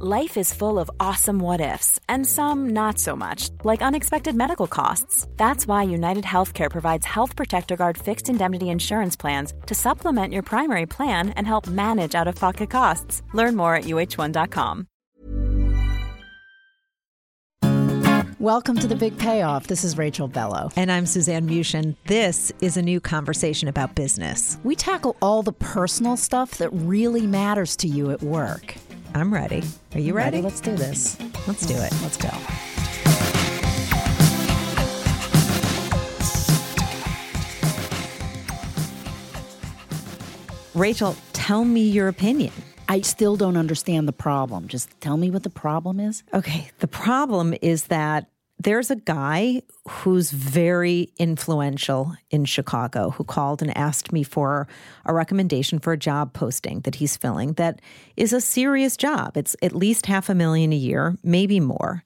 Life is full of awesome what ifs, and some not so much, like unexpected medical costs. That's why United Healthcare provides Health Protector Guard fixed indemnity insurance plans to supplement your primary plan and help manage out of pocket costs. Learn more at uh1.com. Welcome to the Big Payoff. This is Rachel Bellow. And I'm Suzanne Muchin. This is a new conversation about business. We tackle all the personal stuff that really matters to you at work. I'm ready. Are you ready? Let's do this. Let's do it. Let's go. Rachel, tell me your opinion. I still don't understand the problem. Just tell me what the problem is. Okay, the problem is that there's a guy who's very influential in Chicago who called and asked me for a recommendation for a job posting that he's filling that is a serious job. It's at least half a million a year, maybe more.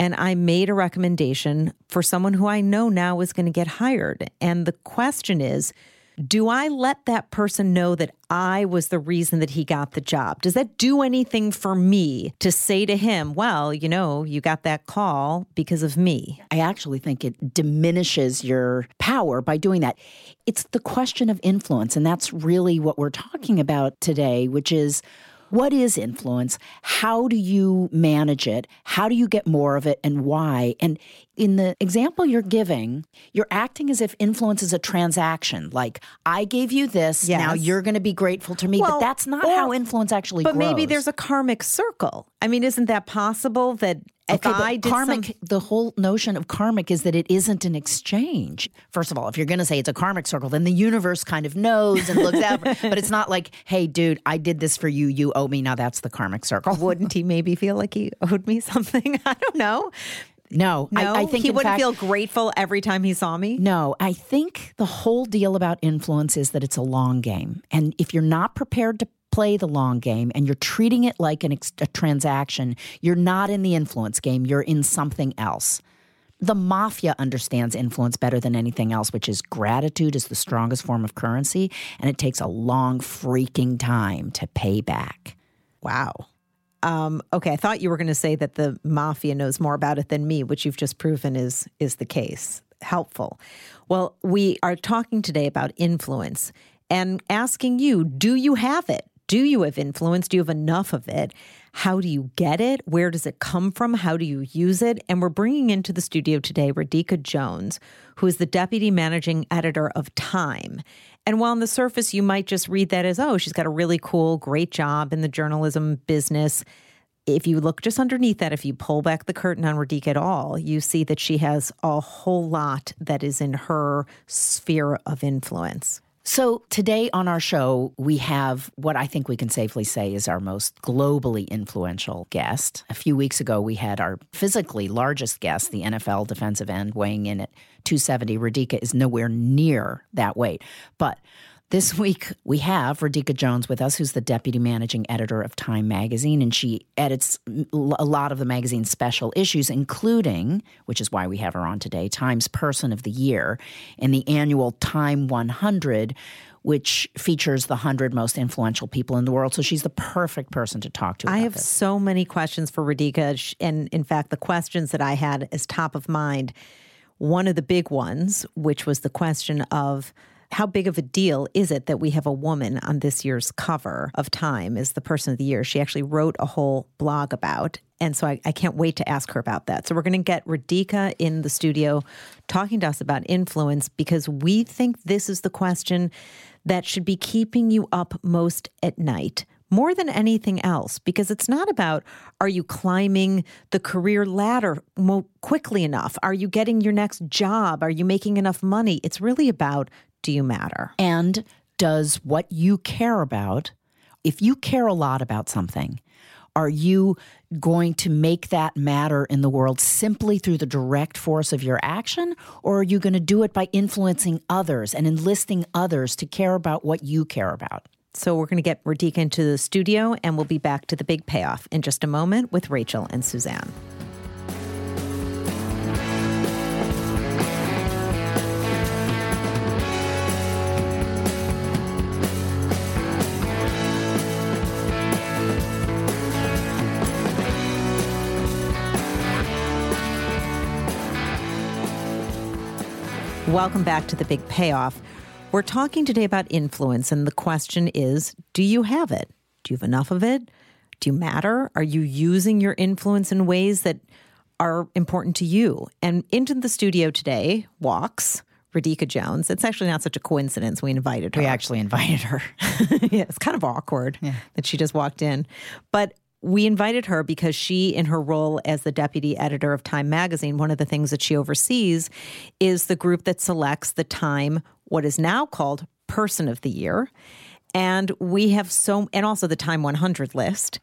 And I made a recommendation for someone who I know now is going to get hired. And the question is, do I let that person know that I was the reason that he got the job? Does that do anything for me to say to him, well, you know, you got that call because of me? I actually think it diminishes your power by doing that. It's the question of influence. And that's really what we're talking about today, which is what is influence? How do you manage it? How do you get more of it and why? And in the example you're giving, you're acting as if influence is a transaction. Like, I gave you this, Yes. now you're going to be grateful to me. Well, but that's not or- how influence actually works. But maybe there's a karmic circle. I mean, isn't that possible that Okay, I did karmic, some- the whole notion of karmic is that it isn't an exchange. First of all, if you're going to say it's a karmic circle, then the universe kind of knows and looks out. For, but it's not like, hey, dude, I did this for you. You owe me. Now that's the karmic circle. wouldn't he maybe feel like he owed me something? I don't know. No, No, I, I think he wouldn't fact- feel grateful every time he saw me. No, I think the whole deal about influence is that it's a long game. And if you're not prepared to play the long game and you're treating it like an a transaction, you're not in the influence game, you're in something else. The mafia understands influence better than anything else, which is gratitude is the strongest form of currency, and it takes a long freaking time to pay back. Wow. Um, okay, I thought you were going to say that the mafia knows more about it than me, which you've just proven is is the case. Helpful. Well, we are talking today about influence and asking you, do you have it? Do you have influence? Do you have enough of it? How do you get it? Where does it come from? How do you use it? And we're bringing into the studio today Radhika Jones, who is the deputy managing editor of Time. And while on the surface, you might just read that as, oh, she's got a really cool, great job in the journalism business. If you look just underneath that, if you pull back the curtain on Radhika at all, you see that she has a whole lot that is in her sphere of influence. So, today on our show, we have what I think we can safely say is our most globally influential guest. A few weeks ago, we had our physically largest guest, the NFL defensive end, weighing in at 270. Radhika is nowhere near that weight. But this week, we have Radhika Jones with us, who's the deputy managing editor of Time Magazine, and she edits a lot of the magazine's special issues, including, which is why we have her on today, Time's Person of the Year and the annual Time 100, which features the 100 most influential people in the world. So she's the perfect person to talk to. I have this. so many questions for Radhika. Sh- And in fact, the questions that I had as top of mind, one of the big ones, which was the question of how big of a deal is it that we have a woman on this year's cover of Time as the person of the year? She actually wrote a whole blog about. And so I, I can't wait to ask her about that. So we're going to get Radhika in the studio talking to us about influence because we think this is the question that should be keeping you up most at night more than anything else because it's not about are you climbing the career ladder quickly enough are you getting your next job are you making enough money it's really about do you matter And does what you care about, if you care a lot about something, Are you going to make that matter in the world simply through the direct force of your action? Or are you going to do it by influencing others and enlisting others to care about what you care about? So we're going to get Radhika into the studio and we'll be back to the big payoff in just a moment with Rachel and Suzanne. Welcome back to the big payoff. We're talking today about influence, and the question is do you have it? Do you have enough of it? Do you matter? Are you using your influence in ways that are important to you? And into the studio today walks Radhika Jones. It's actually not such a coincidence. We invited her. We actually invited her. yeah, it's kind of awkward yeah. that she just walked in. But we invited her because she, in her role as the deputy editor of Time magazine, one of the things that she oversees is the group that selects the Time, what is now called Person of the Year. And we have so, and also the Time 100 list.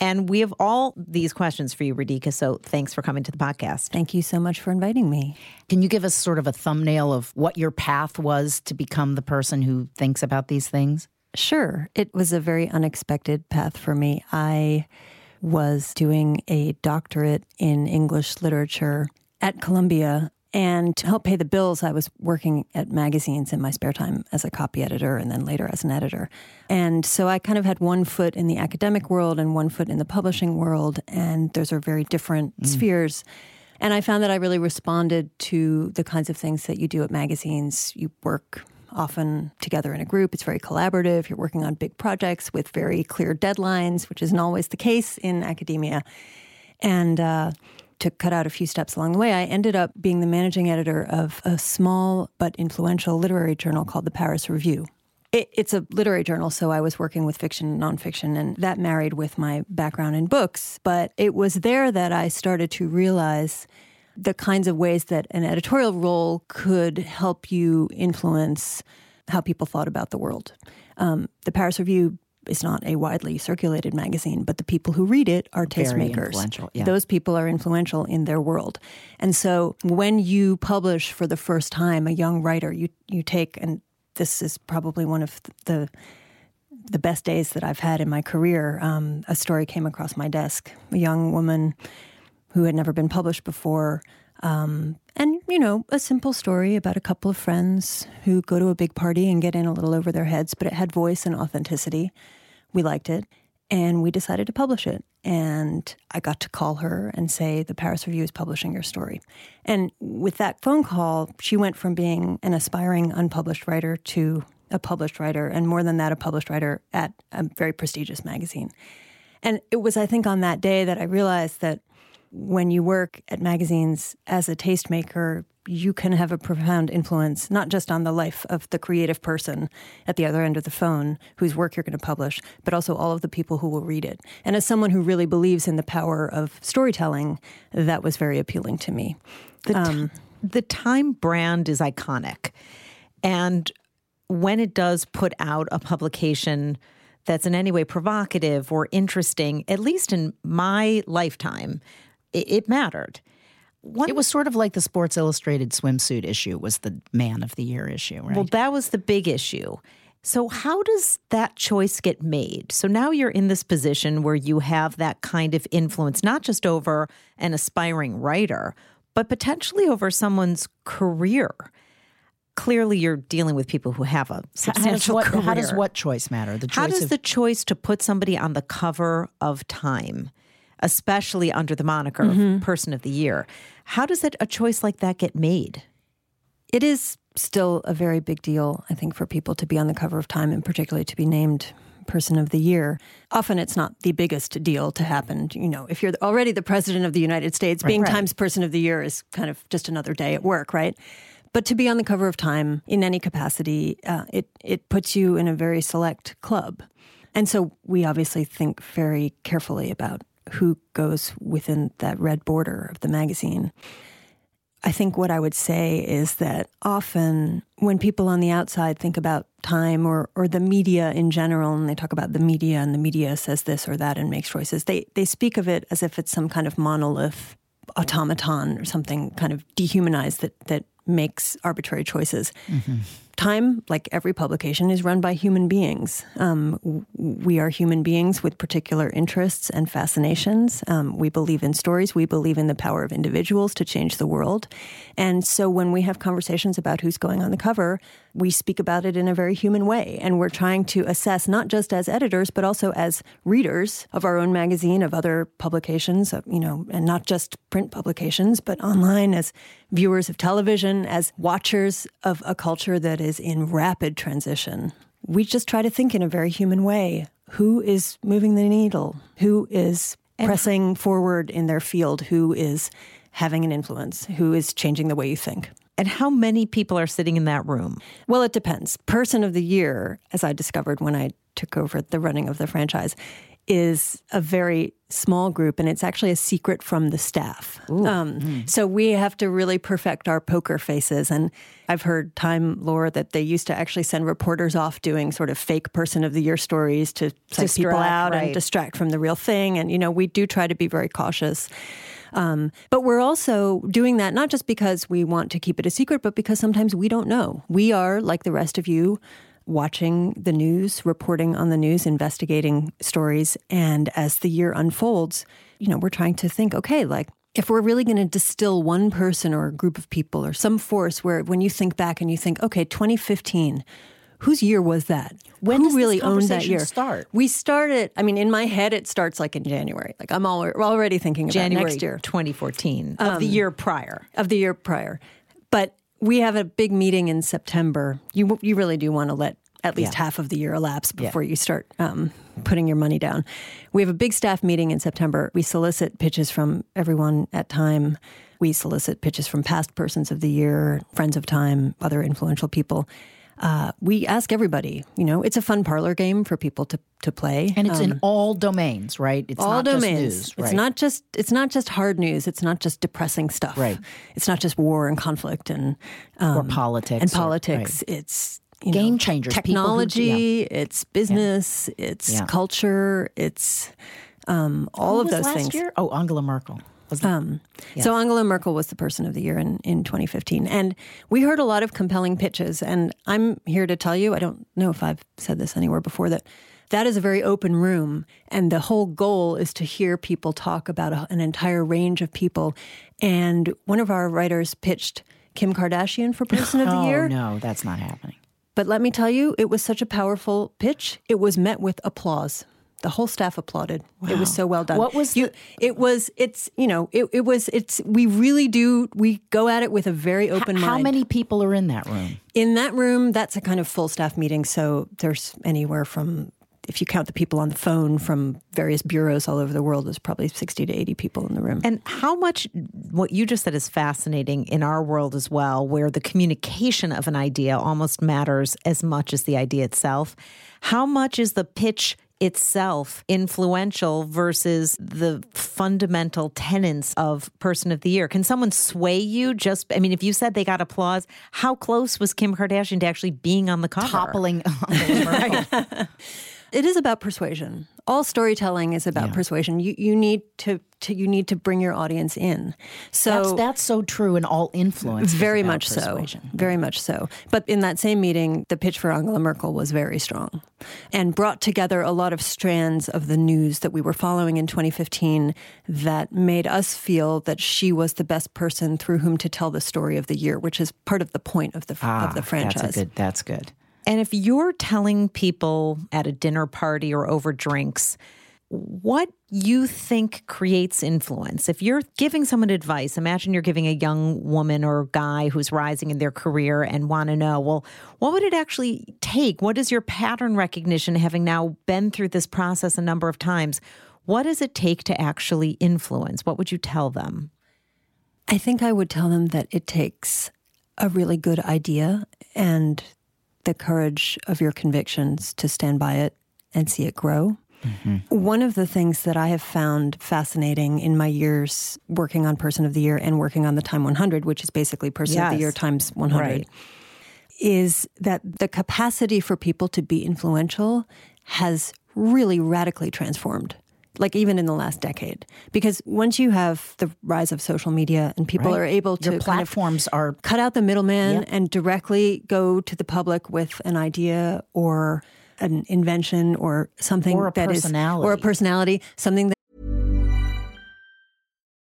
And we have all these questions for you, Radhika. So thanks for coming to the podcast. Thank you so much for inviting me. Can you give us sort of a thumbnail of what your path was to become the person who thinks about these things? Sure. It was a very unexpected path for me. I was doing a doctorate in English literature at Columbia. And to help pay the bills, I was working at magazines in my spare time as a copy editor and then later as an editor. And so I kind of had one foot in the academic world and one foot in the publishing world. And those are very different mm. spheres. And I found that I really responded to the kinds of things that you do at magazines. You work often together in a group. It's very collaborative. You're working on big projects with very clear deadlines, which isn't always the case in academia. And uh, to cut out a few steps along the way, I ended up being the managing editor of a small but influential literary journal called the Paris Review. It, it's a literary journal, so I was working with fiction and nonfiction, and that married with my background in books. But it was there that I started to realize the kinds of ways that an editorial role could help you influence how people thought about the world. Um, the Paris Review is not a widely circulated magazine, but the people who read it are tastemakers. Yeah. Those people are influential in their world. And so when you publish for the first time a young writer, you you take and this is probably one of the the best days that I've had in my career. Um, a story came across my desk. A young woman who had never been published before. Um, and, you know, a simple story about a couple of friends who go to a big party and get in a little over their heads, but it had voice and authenticity. We liked it. And we decided to publish it. And I got to call her and say, The Paris Review is publishing your story. And with that phone call, she went from being an aspiring unpublished writer to a published writer, and more than that, a published writer at a very prestigious magazine. And it was, I think, on that day that I realized that when you work at magazines as a tastemaker, you can have a profound influence, not just on the life of the creative person at the other end of the phone whose work you're going to publish, but also all of the people who will read it. And as someone who really believes in the power of storytelling, that was very appealing to me. The, um, the Time brand is iconic. And when it does put out a publication that's in any way provocative or interesting, at least in my lifetime, it, it mattered. One, it was sort of like the Sports Illustrated swimsuit issue was the Man of the Year issue, right? Well, that was the big issue. So, how does that choice get made? So now you're in this position where you have that kind of influence, not just over an aspiring writer, but potentially over someone's career. Clearly, you're dealing with people who have a substantial how what, career. How does what choice matter? The choice how does of- the choice to put somebody on the cover of Time especially under the moniker mm-hmm. of Person of the Year. How does it, a choice like that get made? It is still a very big deal, I think, for people to be on the cover of Time and particularly to be named Person of the Year. Often it's not the biggest deal to happen. You know, if you're already the President of the United States, being right. Times Person of the Year is kind of just another day at work, right? But to be on the cover of Time in any capacity, uh, it it puts you in a very select club. And so we obviously think very carefully about who goes within that red border of the magazine. I think what I would say is that often when people on the outside think about time or, or the media in general, and they talk about the media and the media says this or that and makes choices, they, they speak of it as if it's some kind of monolith automaton or something kind of dehumanized that, that makes arbitrary choices. Mm-hmm. Time, like every publication, is run by human beings. Um, we are human beings with particular interests and fascinations. Um, we believe in stories. We believe in the power of individuals to change the world. And so when we have conversations about who's going on the cover, we speak about it in a very human way. And we're trying to assess, not just as editors, but also as readers of our own magazine, of other publications, you know, and not just print publications, but online, as viewers of television, as watchers of a culture that is in rapid transition. We just try to think in a very human way. Who is moving the needle? Who is pressing forward in their field? Who is having an influence? Who is changing the way you think? And how many people are sitting in that room? Well, it depends. Person of the year, as I discovered when I took over the running of the franchise, is a very small group, and it's actually a secret from the staff. Um, mm. So we have to really perfect our poker faces. And I've heard time lore that they used to actually send reporters off doing sort of fake person of the year stories to psych people out right. and distract from the real thing. And, you know, we do try to be very cautious. Um, but we're also doing that not just because we want to keep it a secret, but because sometimes we don't know. We are, like the rest of you, watching the news, reporting on the news, investigating stories. And as the year unfolds, you know, we're trying to think, okay, like, if we're really going to distill one person or a group of people or some force where when you think back and you think, okay, 2015, whose year was that? When Who really owned that year? Start. We started. I mean, in my head, it starts like in January. Like I'm already thinking about January next year, 2014, of um, the year prior. Of the year prior, but we have a big meeting in September. You you really do want to let at least yeah. half of the year elapse before yeah. you start um, putting your money down. We have a big staff meeting in September. We solicit pitches from everyone at Time. We solicit pitches from past persons of the year, friends of Time, other influential people uh, we ask everybody. You know, it's a fun parlor game for people to to play, and it's um, in all domains, right? It's all domains. News, right? It's not just it's not just hard news. It's not just depressing stuff. Right. It's not just war and conflict and um, or politics and politics. Or, right. It's game know, changers, technology. Who, yeah. It's business. Yeah. It's yeah. culture. It's um, all Who of those things. Year? Oh, Angela Merkel. Um, yes. So Angela Merkel was the person of the year in, in 2015. And we heard a lot of compelling pitches. And I'm here to tell you, I don't know if I've said this anywhere before, that that is a very open room. And the whole goal is to hear people talk about a, an entire range of people. And one of our writers pitched Kim Kardashian for Person of the oh, Year. no, that's not happening. But let me tell you, it was such a powerful pitch. It was met with applause. The whole staff applauded. Wow. It was so well done. What was you? The- it was. It's you know. It, it was. It's. We really do. We go at it with a very open H- mind. How many people are in that room? In that room, that's a kind of full staff meeting. So there's anywhere from if you count the people on the phone from various bureaus all over the world, there's probably 60 to 80 people in the room. And how much, what you just said is fascinating in our world as well, where the communication of an idea almost matters as much as the idea itself. How much is the pitch itself influential versus the fundamental tenets of person of the year? Can someone sway you just I mean if you said they got applause, how close was Kim Kardashian to actually being on the cover? Toppling It is about persuasion. All storytelling is about yeah. persuasion. You you need to, to, you need to bring your audience in. So that's, that's so true in all influence. Very much persuasion. so. Very much so. But in that same meeting, the pitch for Angela Merkel was very strong and brought together a lot of strands of the news that we were following in 2015 that made us feel that she was the best person through whom to tell the story of the year, which is part of the point of the ah, of the franchise. That's good. That's good. And if you're telling people at a dinner party or over drinks, what you think creates influence. If you're giving someone advice, imagine you're giving a young woman or guy who's rising in their career and want to know, well, what would it actually take? What is your pattern recognition, having now been through this process a number of times? What does it take to actually influence? What would you tell them? I think I would tell them that it takes a really good idea and the courage of your convictions to stand by it and see it grow. Mm-hmm. One of the things that I have found fascinating in my years working on Person of the Year and working on the Time 100, which is basically Person of the Year times 100, Right. is that the capacity for people to be influential has really radically transformed. Like even in the last decade, because once you have the rise of social media and people Right. are able to Your kind of platforms are cut out the middleman Yep. and directly go to the public with an idea or an invention or something Or a that is- personality. or a personality, something that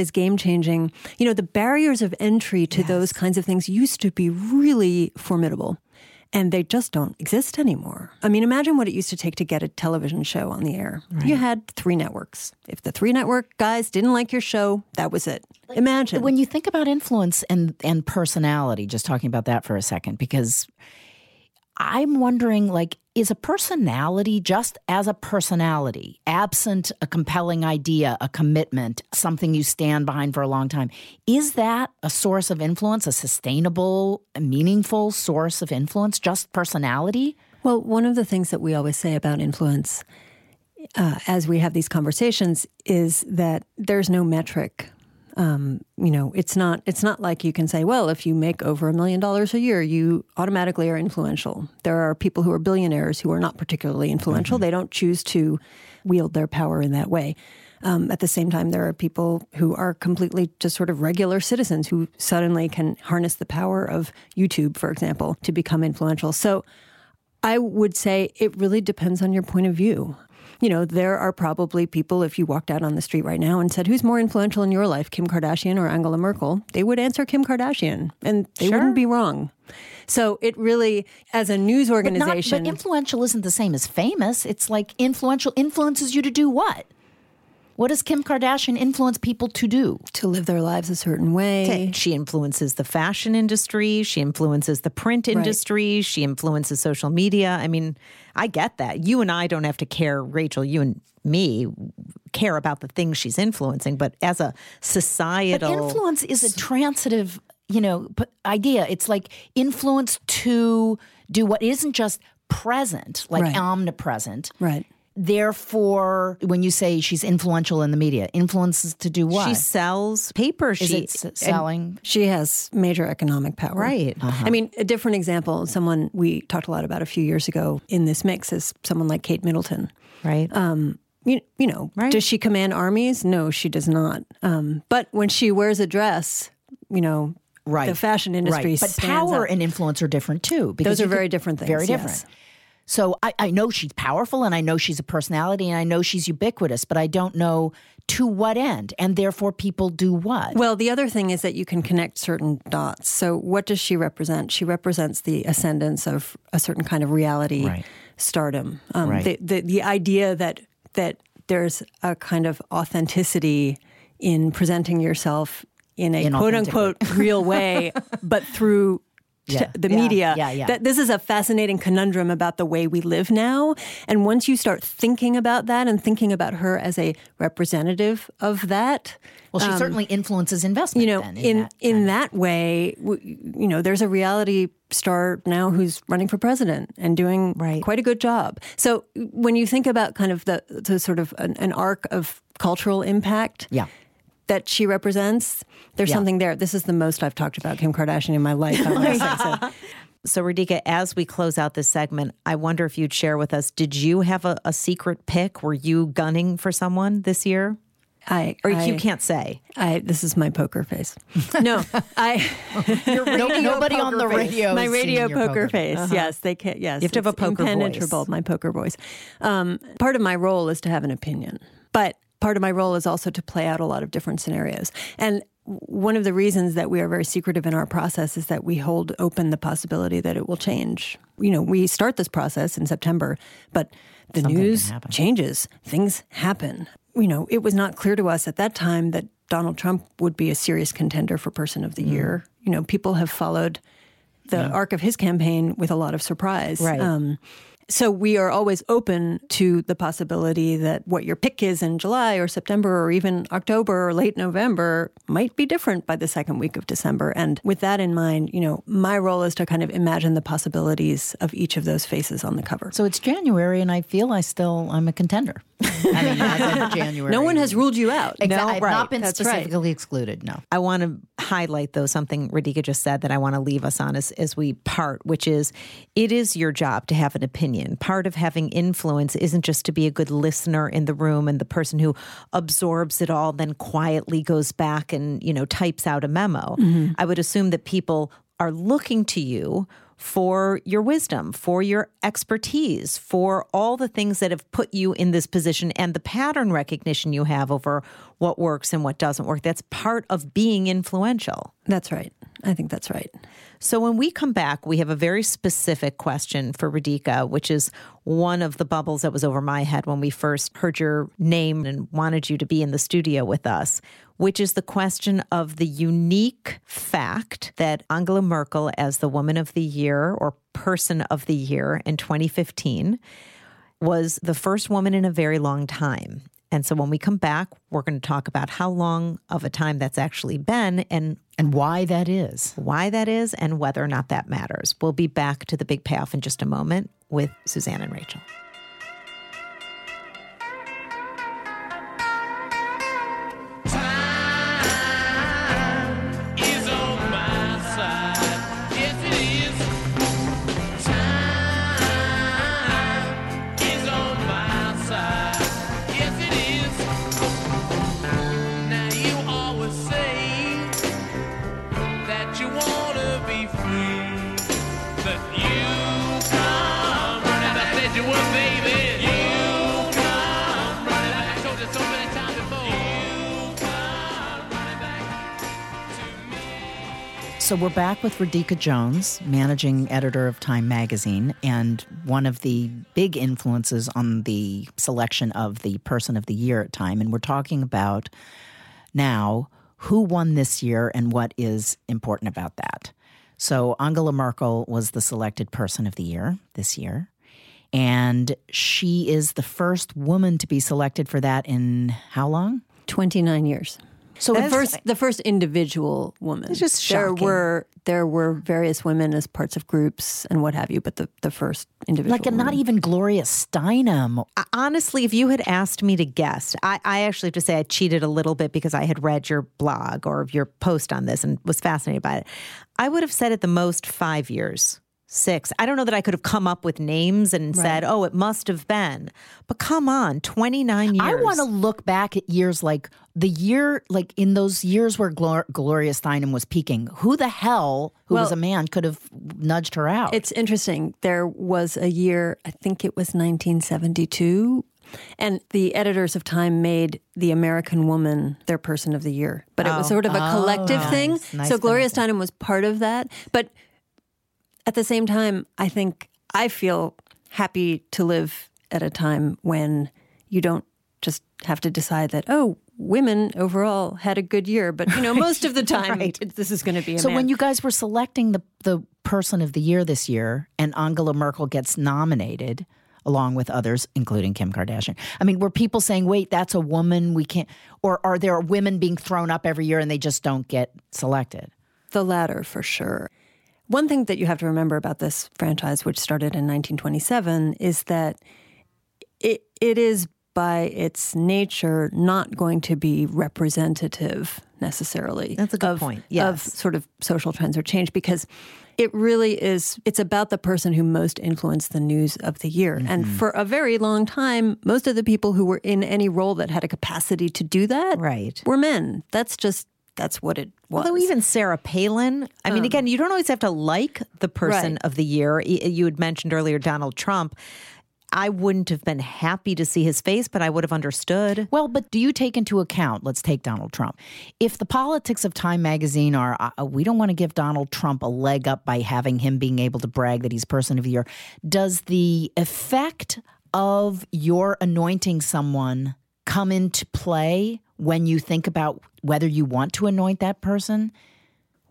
Is game changing. You know, the barriers of entry to those kinds of things used to be really formidable. And they just don't exist anymore. I mean, imagine what it used to take to get a television show on the air. You had three networks. If the three network guys didn't like your show, that was it. Imagine. when you think about influence and and personality just talking about that for a second because i'm wondering like is a personality just as a personality absent a compelling idea a commitment something you stand behind for a long time is that a source of influence a sustainable meaningful source of influence just personality Well, one of the things that we always say about influence uh, as we have these conversations is that there's no metric. Um, you know, it's not it's not like you can say, well, if you make over a million dollars a year, you automatically are influential. There are people who are billionaires who are not particularly influential. They don't choose to wield their power in that way. Um, at the same time, there are people who are completely just sort of regular citizens who suddenly can harness the power of YouTube, for example, to become influential. So I would say it really depends on your point of view. You know, there are probably people, if you walked out on the street right now and said, Who's more influential in your life, Kim Kardashian or Angela Merkel? They would answer Kim Kardashian, and they wouldn't be wrong. So it really, as a news but, not, organization, but influential isn't the same as famous it's like influential influences you to do what what does kim kardashian influence people to do to live their lives a certain way. She influences the fashion industry. She influences the print industry. She influences social media. I mean, I get that. You and I don't have to care, Rachel, you and me care about the things she's influencing, but as a societal. But influence is a transitive, you know, idea. It's like influence to do what isn't just present, like Right. omnipresent. Right. Therefore, when you say she's influential in the media, influences to do what? She sells paper. is She it s- selling? She has major economic power. Right. I mean, a different example, someone we talked a lot about a few years ago in this mix is someone like Kate Middleton. right. You, you know, Right. does she command armies? No, she does not. Um, but when she wears a dress, you know, Right. the fashion industry Right. But power up. and influence are different too. Because Those are very could- different things, Very yes. So I, I know she's powerful and I know she's a personality and I know she's ubiquitous, but I don't know to what end. And therefore people do what? Well, the other thing is that you can connect certain dots. So, what does she represent? She represents the ascendance of a certain kind of reality Right. stardom. Um, Right. the, the the idea that that there's a kind of authenticity in presenting yourself in a quote unquote real way, but through Yeah. the Yeah. media. Yeah, yeah. That this is a fascinating conundrum about the way we live now. And once you start thinking about that and thinking about her as a representative of that, Well, she certainly influences investment. um, you know, then, in that in that way, w- you know, there's a reality star now who's running for president and doing Right. quite a good job. So when you think about kind of the, the sort of an, an arc of cultural impact, Yeah. that she represents, there's Yeah. something there. This is the most I've talked about Kim Kardashian in my life. I say, so. So, Radhika, as we close out this segment, I wonder if you'd share with us did you have a, a secret pick? Were you gunning for someone this year? I, Or I, you can't say. I this is my poker face. No, I No- nobody on the radio. my radio seeing your poker, face. Yes, they can't. Yes, You have to have a it's poker voice. impenetrable. My poker voice. Um, part of my role is to have an opinion, but part of my role is also to play out a lot of different scenarios. And one of the reasons that we are very secretive in our process is that we hold open the possibility that it will change. You know, we start this process in September, but the Something news changes, things happen. You know, it was not clear to us at that time that Donald Trump would be a serious contender for Person of the Mm. Year. You know, people have followed the arc of his campaign with a lot of surprise. Right. Um, so we are always open to the possibility that what your pick is in July or September or even October or late November might be different by the second week of December. And with that in mind, you know, my role is to kind of imagine the possibilities of each of those faces on the cover. So it's January, and I feel I still I'm a contender. I mean, as of January, no one has ruled you out. Exactly. No, I've right. not been That's right. specifically excluded. No. I want to highlight, though, something Radhika just said that I want to leave us on as, as we part, which is it is your job to have an opinion. Part of having influence isn't just to be a good listener in the room and the person who absorbs it all, then quietly goes back and, you know, types out a memo. Mm-hmm. I would assume that people are looking to you for your wisdom, for your expertise, for all the things that have put you in this position and the pattern recognition you have over what works and what doesn't work. That's part of being influential. That's right. I think that's right. So when we come back, we have a very specific question for Radhika, which is one of the bubbles that was over my head when we first heard your name and wanted you to be in the studio with us, which is the question of the unique fact that Angela Merkel, as the Woman of the Year or Person of the Year in 2015, was the first woman in a very long time. And so when we come back, we're going to talk about how long of a time that's actually been and And why that is. why that is and whether or not that matters. We'll be back to the big payoff in just a moment with Suzanne and Rachel. We're back with Radhika Jones, managing editor of Time Magazine, and one of the big influences on the selection of the Person of the Year at Time. And we're talking about now who won this year and what is important about that. So Angela Merkel was the selected Person of the Year this year. And she is the first woman to be selected for that in how long? 29 years. So the first, the first individual woman. It's just shocking. there were there were various women as parts of groups and what have you, but the, the first individual. Like, not woman. even Gloria Steinem I- Honestly, if you had asked me to guess, I, I actually have to say I cheated a little bit because I had read your blog or your post on this and was fascinated by it. I would have said at the most five years, six. I don't know that I could have come up with names and said, oh, it must have been. But come on, 29 years. I want to look back at years like the year, like in those years where Glor- Gloria Steinem was peaking. Who the hell, who was a man, could have nudged her out? It's interesting. There was a year, I think it was 1972, and the editors of Time made the American Woman their Person of the Year. But it was oh. sort of a collective oh, nice. thing. Nice so Gloria. Steinem was part of that. But at the same time, I think I feel happy to live at a time when you don't just have to decide that, oh, women overall had a good year. But, you know, most of the time, it- this is going to be a so man. when you guys were selecting the the person of the year this year, and Angela Merkel gets nominated along with others, including Kim Kardashian. I mean, were people saying, "Wait, that's a woman. We can't," or are there women being thrown up every year and they just don't get selected? The latter, for sure. One thing that you have to remember about this franchise, which started in 1927, is that it, it is by its nature, not going to be representative necessarily. That's a good of, point. Of sort of social trends or change because it really is it's about the person who most influenced the news of the year and Mm-hmm. for a very long time most of the people who were in any role that had a capacity to do that Right. were men that's just that's what it was Although even Sarah Palin, I mean, again, you don't always have to like the person Right. of the year. You had mentioned earlier Donald Trump. I wouldn't have been happy to see his face, but I would have understood. Well, but do you take into account, let's take Donald Trump. If the politics of Time magazine are, uh, we don't want to give Donald Trump a leg up by having him being able to brag that he's person of the year, does the effect of your anointing someone come into play when you think about whether you want to anoint that person?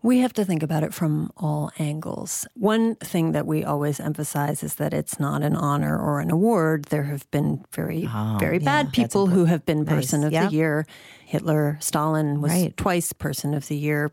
We have to think about it from all angles. One thing that we always emphasize is that it's not an honor or an award. There have been very, very bad people who have been Person of Yep. the Year. Hitler, Stalin was Right. twice Person of the Year.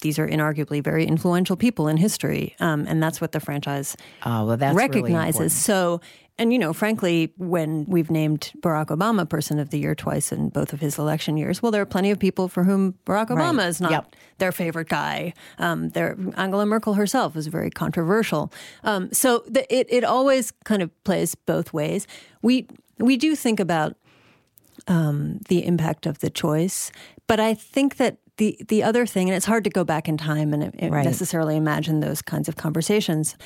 These are inarguably very influential people in history, um, and that's what the franchise Oh, well, that's really recognizes. important. so, and you know, frankly, when we've named Barack Obama Person of the Year twice in both of his election years, well, there are plenty of people for whom Barack Obama is not Yep. their favorite guy. Um, there, Angela Merkel herself was very controversial. Um, so the, it it always kind of plays both ways. We we do think about um, the impact of the choice. But I think that the the other thing, and it's hard to go back in time and Right. necessarily imagine those kinds of conversations.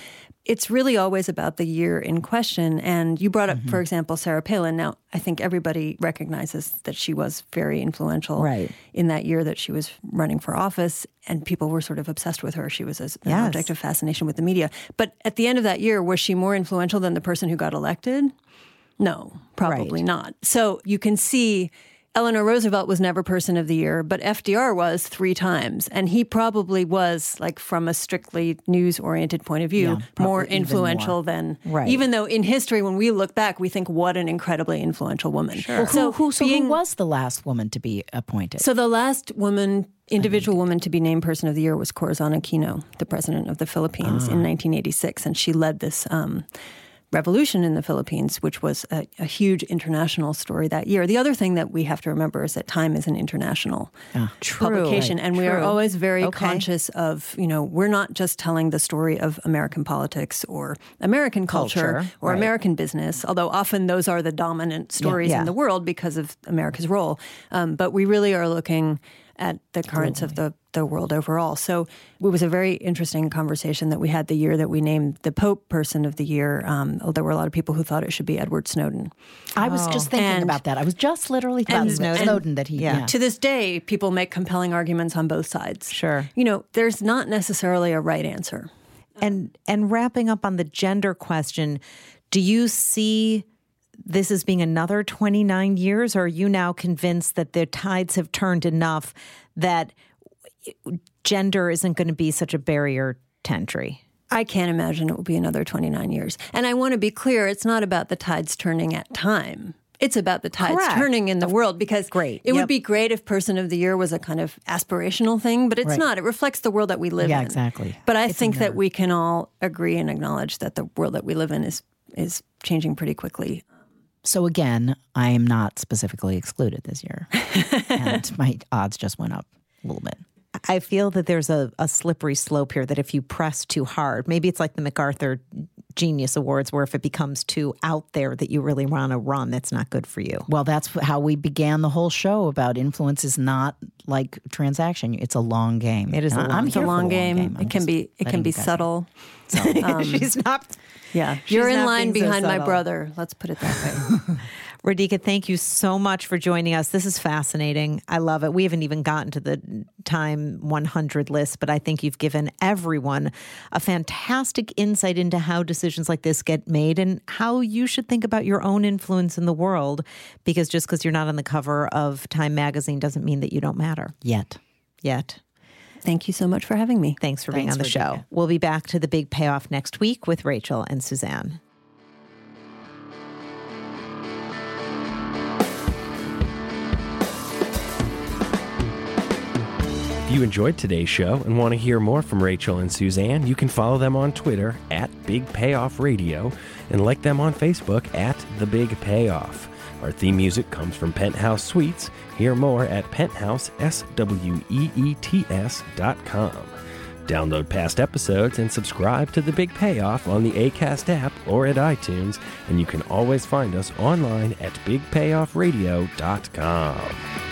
It's really always about the year in question. And you brought up, Mm-hmm. for example, Sarah Palin. Now, I think everybody recognizes that she was very influential Right. in that year that she was running for office, and people were sort of obsessed with her. She was as- an Yes. object of fascination with the media. But at the end of that year, was she more influential than the person who got elected? No, probably Right. not. So you can see Eleanor Roosevelt was never person of the year, but FDR was three times. And he probably was, like, from a strictly news oriented point of view, Yeah, more influential more. than, Right. even though in history, when we look back, we think, what an incredibly influential woman. Well, who, So, who, so being- who was the last woman to be appointed? so the last woman, individual woman to be named Person of the Year was Corazon Aquino, the president of the Philippines Ah. in 1986, and she led this um, revolution in the Philippines, which was a, a huge international story that year. The other thing that we have to remember is that Time is an international publication, and we are always very Okay. conscious of you know we're not just telling the story of American politics or American culture, Culture, or right. American business, although often those are the dominant stories Yeah. in the world because of America's role. Um, but we really are looking at the currents of the, the world overall. So it was a very interesting conversation that we had the year that we named the Pope Person of the Year. Um, there were a lot of people who thought it should be Edward Snowden. I was just thinking And- about that. I was just literally thinking and- about and- Snowden that he, yeah. yeah. To this day, people make compelling arguments on both sides. Sure. You know, there's not necessarily a right answer. And and wrapping up on the gender question, do you see this as being another 29 years or are you now convinced that the tides have turned enough that gender isn't going to be such a barrier to entry? I can't imagine it will be another 29 years. And I want to be clear it's not about the tides turning at time. It's about the tides Correct. turning in the world because Great. it Yep. would be great if Person of the Year was a kind of aspirational thing, but it's Right. not. It reflects the world that we live Yeah, in. exactly. But I It's think that we can all agree and acknowledge that the world that we live in is is changing pretty quickly. So again, I am not specifically excluded this year, and my odds just went up a little bit. I feel that there's a, a slippery slope here that if you press too hard, maybe it's like the MacArthur Genius Awards, where if it becomes too out there that you really want to run, that's not good for you. Well, that's how we began the whole show about influence is not like transaction. It's a long game. It is a long- I'm It's a here for long the game. I'm It can be it can be you guys know. subtle. She's um, not. Yeah. She's You're in line being so behind my brother. Let's put it that way. Radhika, thank you so much for joining us. This is fascinating. I love it. We haven't even gotten to the Time 100 list, but I think you've given everyone a fantastic insight into how decisions like this get made and how you should think about your own influence in the world. Because just because you're not on the cover of Time magazine doesn't mean that you don't matter Yet. yet. Thank you so much for having me. Thanks for being on the show. Radhika. We'll be back to the big payoff next week with Rachel and Suzanne. If you enjoyed today's show and want to hear more from Rachel and Suzanne, you can follow them on Twitter at Big Payoff Radio and like them on Facebook at The Big Payoff. Our theme music comes from Penthouse Suites. Hear more at penthouseSweets.com. Download past episodes and subscribe to The Big Payoff on the ACAST app or at iTunes, and you can always find us online at bigpayoffradio.com.